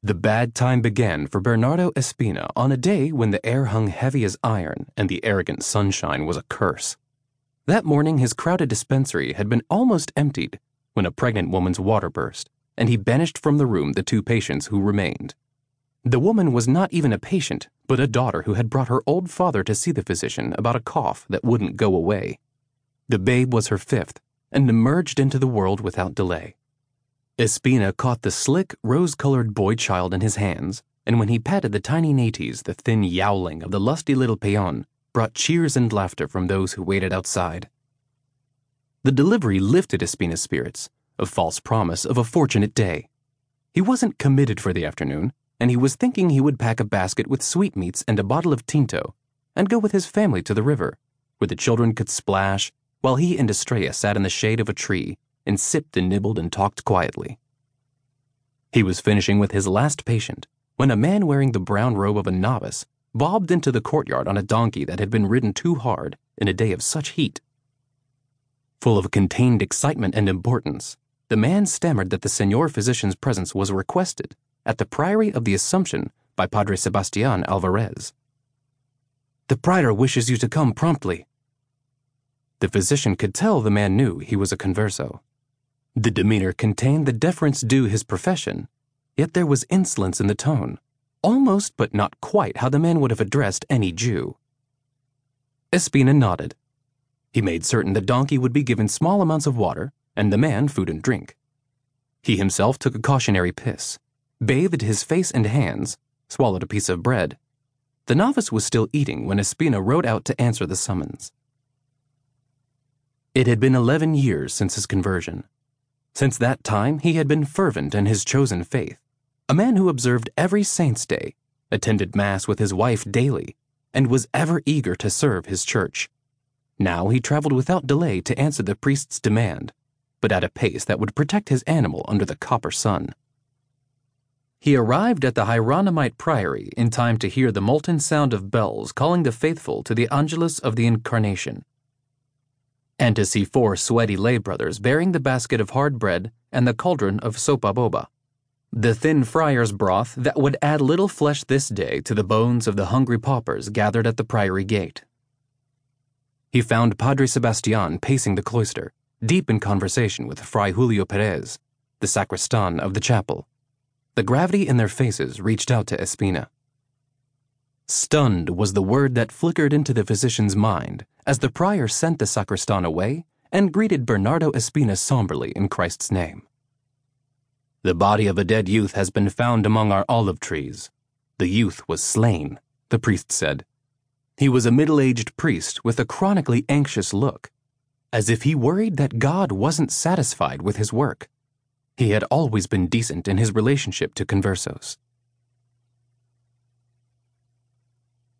The bad time began for Bernardo Espina on a day when the air hung heavy as iron and the arrogant sunshine was a curse. That morning, his crowded dispensary had been almost emptied when a pregnant woman's water burst, and he banished from the room the two patients who remained. The woman was not even a patient, but a daughter who had brought her old father to see the physician about a cough that wouldn't go away. The babe was her fifth and emerged into the world without delay. Espina caught the slick, rose colored boy child in his hands, and when he patted the tiny nates, the thin yowling of the lusty little peon brought cheers and laughter from those who waited outside. The delivery lifted Espina's spirits, a false promise of a fortunate day. He wasn't committed for the afternoon, and he was thinking he would pack a basket with sweetmeats and a bottle of tinto and go with his family to the river, where the children could splash while he and Estrella sat in the shade of a tree and sipped and nibbled and talked quietly. He was finishing with his last patient when a man wearing the brown robe of a novice bobbed into the courtyard on a donkey that had been ridden too hard in a day of such heat. Full of contained excitement and importance, the man stammered that the senor physician's presence was requested at the Priory of the Assumption by Padre Sebastian Alvarez. The prior wishes you to come promptly. The physician could tell the man knew he was a converso. The demeanor contained the deference due his profession, yet there was insolence in the tone, almost but not quite how the man would have addressed any Jew. Espina nodded. He made certain the donkey would be given small amounts of water and the man food and drink. He himself took a cautionary piss, bathed his face and hands, swallowed a piece of bread. The novice was still eating when Espina rode out to answer the summons. It had been eleven years since his conversion. Since that time, he had been fervent in his chosen faith, a man who observed every saint's day, attended Mass with his wife daily, and was ever eager to serve his church. Now he traveled without delay to answer the priest's demand, but at a pace that would protect his animal under the copper sun. He arrived at the Hieronymite Priory in time to hear the molten sound of bells calling the faithful to the Angelus of the Incarnation and to see four sweaty lay brothers bearing the basket of hard bread and the cauldron of sopa boba, the thin friar's broth that would add little flesh this day to the bones of the hungry paupers gathered at the priory gate. He found Padre Sebastian pacing the cloister, deep in conversation with Fray Julio Perez, the sacristan of the chapel. The gravity in their faces reached out to Espina. Stunned was the word that flickered into the physician's mind as the prior sent the sacristan away and greeted Bernardo Espina somberly in Christ's name. The body of a dead youth has been found among our olive trees. The youth was slain, the priest said. He was a middle aged priest with a chronically anxious look, as if he worried that God wasn't satisfied with his work. He had always been decent in his relationship to conversos.